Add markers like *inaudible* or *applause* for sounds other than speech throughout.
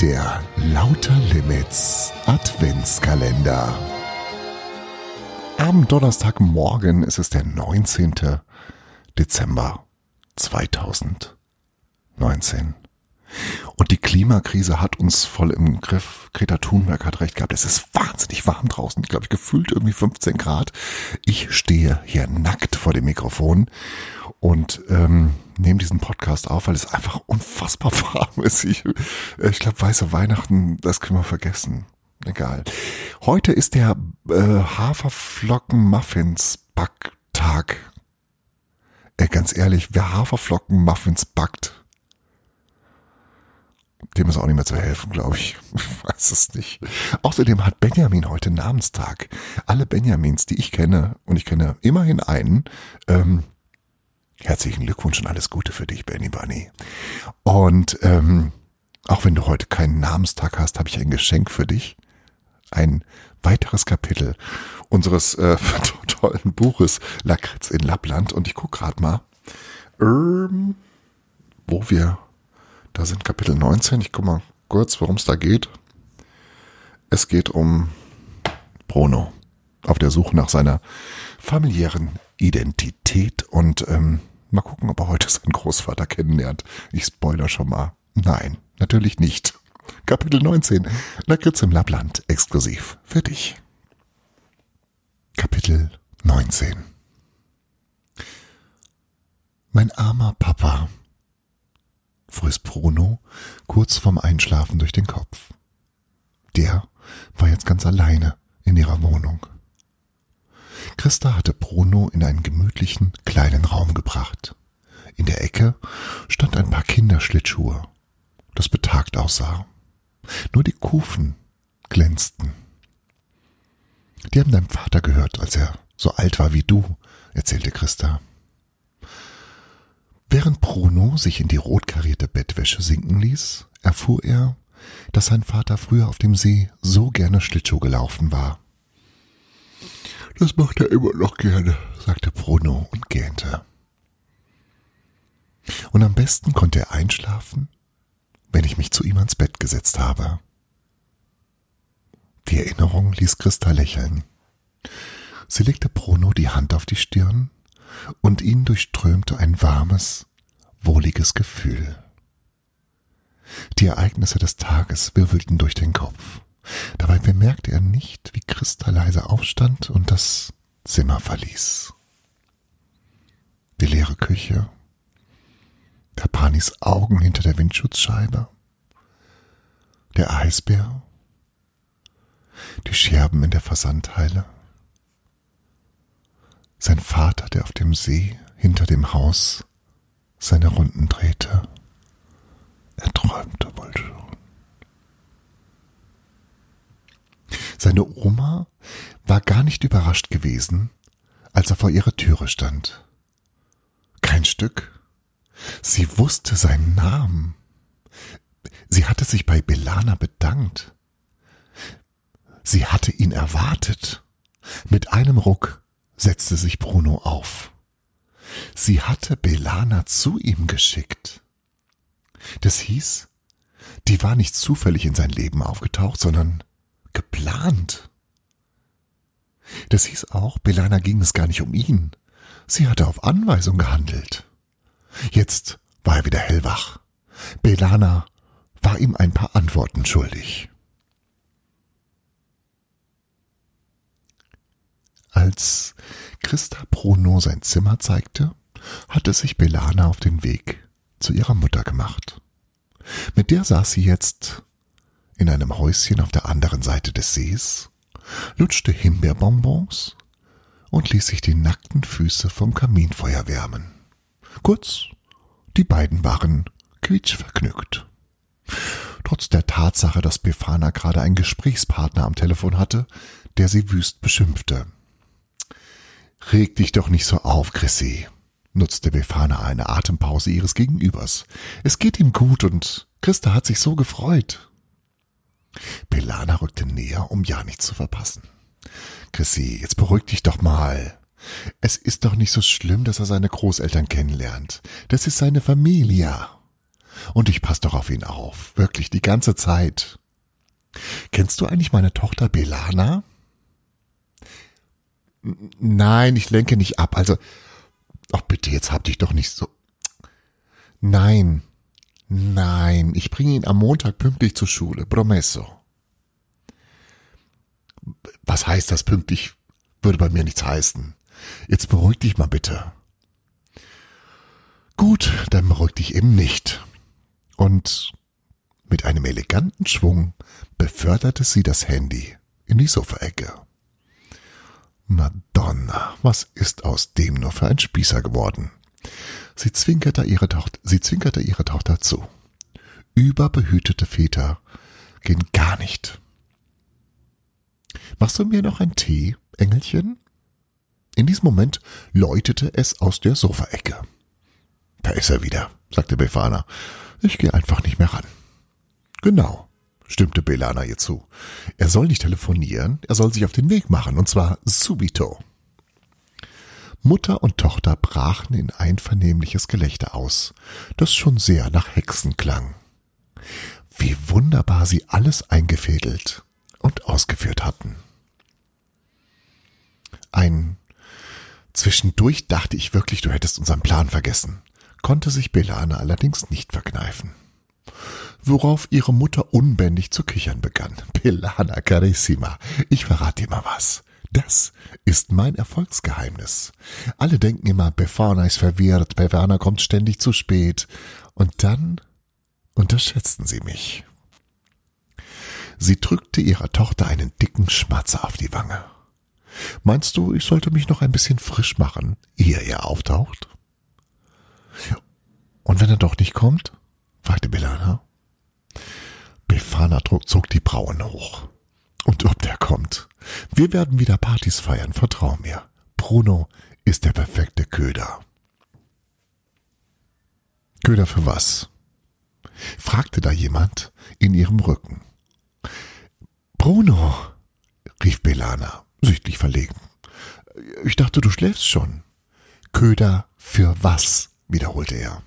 Der Lauter Limits Adventskalender. Am Donnerstagmorgen ist es der 19. Dezember 2019. Und die Klimakrise hat uns voll im Griff. Greta Thunberg hat recht gehabt. Es ist wahnsinnig warm draußen. Ich glaube, ich gefühlt irgendwie 15 Grad. Ich stehe hier nackt vor dem Mikrofon und ähm, nehme diesen Podcast auf, weil es einfach unfassbar *laughs* warm ist. Ich, ich glaube, weiße Weihnachten, das können wir vergessen. Egal. Heute ist der äh, Haferflocken-Muffins-Backtag. Äh, ganz ehrlich, wer Haferflocken-Muffins backt, dem ist auch nicht mehr zu helfen, glaube ich. Ich *laughs* weiß es nicht. Außerdem hat Benjamin heute Namenstag. Alle Benjamins, die ich kenne, und ich kenne immerhin einen, ähm, herzlichen Glückwunsch und alles Gute für dich, Benny Bunny. Und ähm, auch wenn du heute keinen Namenstag hast, habe ich ein Geschenk für dich. Ein weiteres Kapitel unseres äh, *laughs* tollen Buches Lakritz in Lappland. Und ich gucke gerade mal, ähm, wo wir da sind Kapitel 19. Ich guck mal kurz, worum es da geht. Es geht um Bruno auf der Suche nach seiner familiären Identität und ähm, mal gucken, ob er heute seinen Großvater kennenlernt. Ich spoiler schon mal. Nein, natürlich nicht. Kapitel 19. Lakritz im Lappland, exklusiv für dich. Kapitel 19. Mein armer Papa fuhr Bruno kurz vorm Einschlafen durch den Kopf. Der war jetzt ganz alleine in ihrer Wohnung. Christa hatte Bruno in einen gemütlichen kleinen Raum gebracht. In der Ecke stand ein paar Kinderschlittschuhe, das betagt aussah. Nur die Kufen glänzten. Die haben deinem Vater gehört, als er so alt war wie du, erzählte Christa. Während Bruno sich in die rotkarierte Bettwäsche sinken ließ, erfuhr er, dass sein Vater früher auf dem See so gerne Schlittschuh gelaufen war. Das macht er immer noch gerne, sagte Bruno und gähnte. Und am besten konnte er einschlafen, wenn ich mich zu ihm ans Bett gesetzt habe. Die Erinnerung ließ Christa lächeln. Sie legte Bruno die Hand auf die Stirn und ihn durchströmte ein warmes, wohliges Gefühl. Die Ereignisse des Tages wirbelten durch den Kopf. Dabei bemerkte er nicht, wie Christa leise aufstand und das Zimmer verließ. Die leere Küche, der Panis Augen hinter der Windschutzscheibe, der Eisbär, die Scherben in der Versandteile, sein Vater, der auf dem See hinter dem Haus seine Runden drehte. Er träumte wohl schon. Seine Oma war gar nicht überrascht gewesen, als er vor ihrer Türe stand. Kein Stück. Sie wusste seinen Namen. Sie hatte sich bei Belana bedankt. Sie hatte ihn erwartet. Mit einem Ruck setzte sich Bruno auf. Sie hatte Belana zu ihm geschickt. Das hieß, die war nicht zufällig in sein Leben aufgetaucht, sondern geplant. Das hieß auch, Belana ging es gar nicht um ihn. Sie hatte auf Anweisung gehandelt. Jetzt war er wieder hellwach. Belana war ihm ein paar Antworten schuldig. Als Christa Bruno sein Zimmer zeigte, hatte sich Belana auf den Weg zu ihrer Mutter gemacht. Mit der saß sie jetzt in einem Häuschen auf der anderen Seite des Sees, lutschte Himbeerbonbons und ließ sich die nackten Füße vom Kaminfeuer wärmen. Kurz, die beiden waren quietschvergnügt. Trotz der Tatsache, dass Befana gerade einen Gesprächspartner am Telefon hatte, der sie wüst beschimpfte. Reg dich doch nicht so auf, Chrissy, nutzte Befana eine Atempause ihres Gegenübers. Es geht ihm gut und Christa hat sich so gefreut. Pelana rückte näher, um ja nichts zu verpassen. Chrissy, jetzt beruhig dich doch mal. Es ist doch nicht so schlimm, dass er seine Großeltern kennenlernt. Das ist seine Familie. Und ich passe doch auf ihn auf. Wirklich die ganze Zeit. Kennst du eigentlich meine Tochter Belana? Nein, ich lenke nicht ab. Also, ach bitte, jetzt hab dich doch nicht so. Nein, nein, ich bringe ihn am Montag pünktlich zur Schule. Promesso. Was heißt das pünktlich? Würde bei mir nichts heißen. Jetzt beruhig dich mal bitte. Gut, dann beruhig dich eben nicht. Und mit einem eleganten Schwung beförderte sie das Handy in die Sofaecke. Madonna, was ist aus dem nur für ein Spießer geworden? Sie zwinkerte ihre Tochter, sie zwinkerte ihre Tochter zu. Überbehütete Väter gehen gar nicht. Machst du mir noch einen Tee, Engelchen? In diesem Moment läutete es aus der Sofaecke. Da ist er wieder, sagte Befana. Ich gehe einfach nicht mehr ran. Genau, stimmte Belana ihr zu. Er soll nicht telefonieren, er soll sich auf den Weg machen, und zwar subito. Mutter und Tochter brachen in einvernehmliches Gelächter aus, das schon sehr nach Hexen klang. Wie wunderbar sie alles eingefädelt und ausgeführt hatten. Ein Zwischendurch dachte ich wirklich, du hättest unseren Plan vergessen, konnte sich Belane allerdings nicht verkneifen worauf ihre Mutter unbändig zu kichern begann. Pelana carissima, ich verrate dir mal was. Das ist mein Erfolgsgeheimnis. Alle denken immer, Befana ist verwirrt, Befana kommt ständig zu spät. Und dann unterschätzten sie mich. Sie drückte ihrer Tochter einen dicken Schmatzer auf die Wange. Meinst du, ich sollte mich noch ein bisschen frisch machen, ehe er auftaucht? Und wenn er doch nicht kommt? fragte Belana. Befana zog die Brauen hoch. Und ob der kommt. Wir werden wieder Partys feiern, vertrau mir. Bruno ist der perfekte Köder. Köder für was? fragte da jemand in ihrem Rücken. Bruno, rief Belana, sichtlich verlegen. Ich dachte, du schläfst schon. Köder für was? wiederholte er.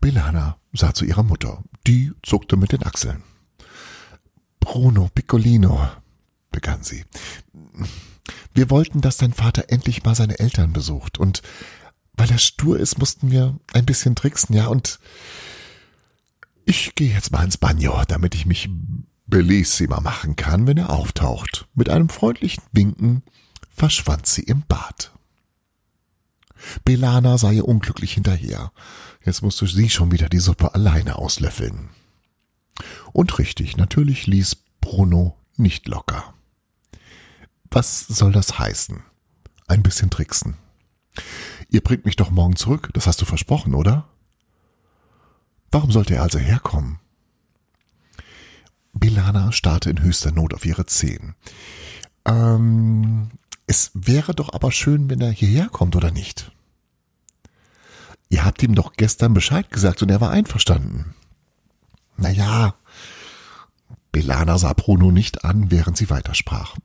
Belana sah zu ihrer Mutter. Die zuckte mit den Achseln. Bruno Piccolino, begann sie. Wir wollten, dass dein Vater endlich mal seine Eltern besucht. Und weil er stur ist, mussten wir ein bisschen tricksen, ja. Und ich gehe jetzt mal ins Bagno, damit ich mich bellissima machen kann, wenn er auftaucht. Mit einem freundlichen Winken verschwand sie im Bad. Belana sah ihr unglücklich hinterher. Jetzt musste sie schon wieder die Suppe alleine auslöffeln. Und richtig, natürlich ließ Bruno nicht locker. Was soll das heißen? Ein bisschen tricksen. Ihr bringt mich doch morgen zurück, das hast du versprochen, oder? Warum sollte er also herkommen? Bilana starrte in höchster Not auf ihre Zehen. Ähm, es wäre doch aber schön, wenn er hierher kommt, oder nicht? Ihr habt ihm doch gestern Bescheid gesagt und er war einverstanden. Naja, Belana sah Bruno nicht an, während sie weitersprach.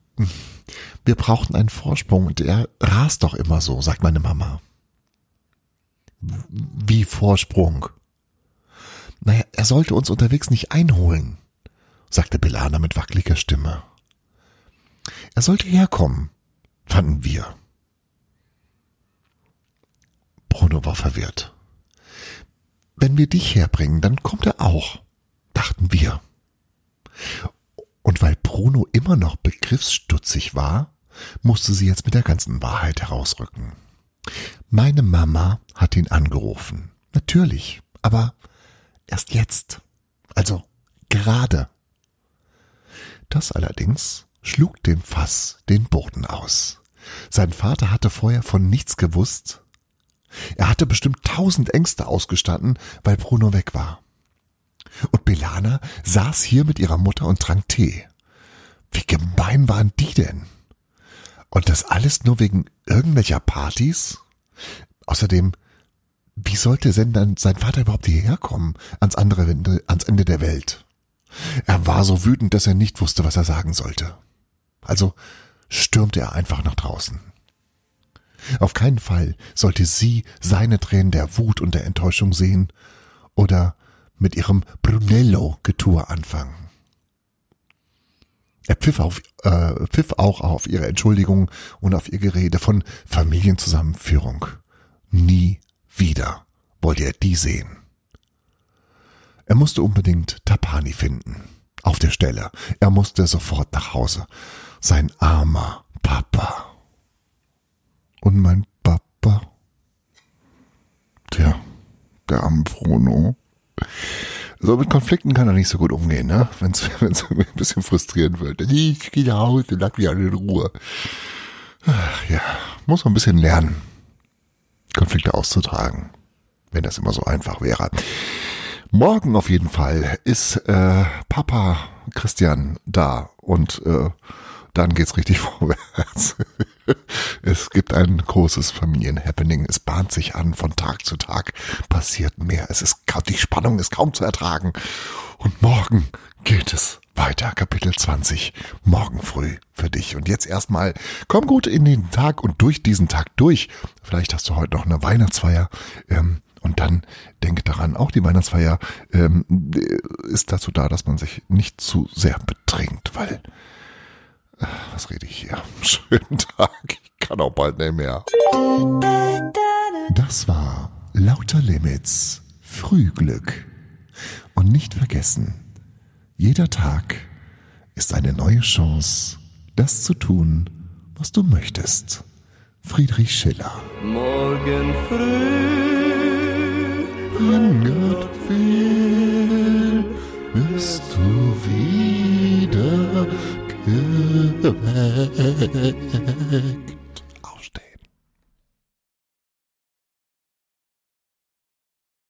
Wir brauchten einen Vorsprung und er rast doch immer so, sagt meine Mama. Wie Vorsprung? Naja, er sollte uns unterwegs nicht einholen, sagte Belana mit wackeliger Stimme. Er sollte herkommen, fanden wir. Bruno war verwirrt. Wenn wir dich herbringen, dann kommt er auch, dachten wir. Und weil Bruno immer noch begriffsstutzig war, musste sie jetzt mit der ganzen Wahrheit herausrücken. Meine Mama hat ihn angerufen. Natürlich, aber erst jetzt. Also gerade. Das allerdings schlug dem Fass den Boden aus. Sein Vater hatte vorher von nichts gewusst er hatte bestimmt tausend Ängste ausgestanden, weil Bruno weg war. Und Belana saß hier mit ihrer Mutter und trank Tee. Wie gemein waren die denn? Und das alles nur wegen irgendwelcher Partys? Außerdem, wie sollte denn dann sein Vater überhaupt hierher kommen, ans andere Ende, ans Ende der Welt? Er war so wütend, dass er nicht wusste, was er sagen sollte. Also stürmte er einfach nach draußen. Auf keinen Fall sollte sie seine Tränen der Wut und der Enttäuschung sehen oder mit ihrem Brunello-Getue anfangen. Er pfiff, auf, äh, pfiff auch auf ihre Entschuldigung und auf ihr Gerede von Familienzusammenführung. Nie wieder wollte er die sehen. Er musste unbedingt Tapani finden. Auf der Stelle. Er musste sofort nach Hause. Sein armer Papa. Und mein Papa? Tja, der arme Bruno. So mit Konflikten kann er nicht so gut umgehen, ne? Wenn es *laughs* ein bisschen frustrierend wird. Ich gehe nach Hause, lass mich alle in Ruhe. Ach, ja, muss man ein bisschen lernen, Konflikte auszutragen, wenn das immer so einfach wäre. Morgen auf jeden Fall ist äh, Papa Christian da und äh, dann geht's richtig *laughs* vorwärts. es gibt ein großes Familienhappening. Es bahnt sich an von Tag zu Tag, passiert mehr. Es ist die Spannung ist kaum zu ertragen. Und morgen geht es weiter. Kapitel 20. Morgen früh für dich. Und jetzt erstmal komm gut in den Tag und durch diesen Tag durch. Vielleicht hast du heute noch eine Weihnachtsfeier. Ähm, und dann denke daran, auch die Weihnachtsfeier ähm, ist dazu da, dass man sich nicht zu sehr betrinkt, weil was rede ich hier? *laughs* Schönen Tag. Ich kann auch bald nicht mehr. Das war Lauter Limits. Frühglück. Und nicht vergessen, jeder Tag ist eine neue Chance, das zu tun, was du möchtest. Friedrich Schiller. Morgen früh, wenn Gott will, bist du wieder weg.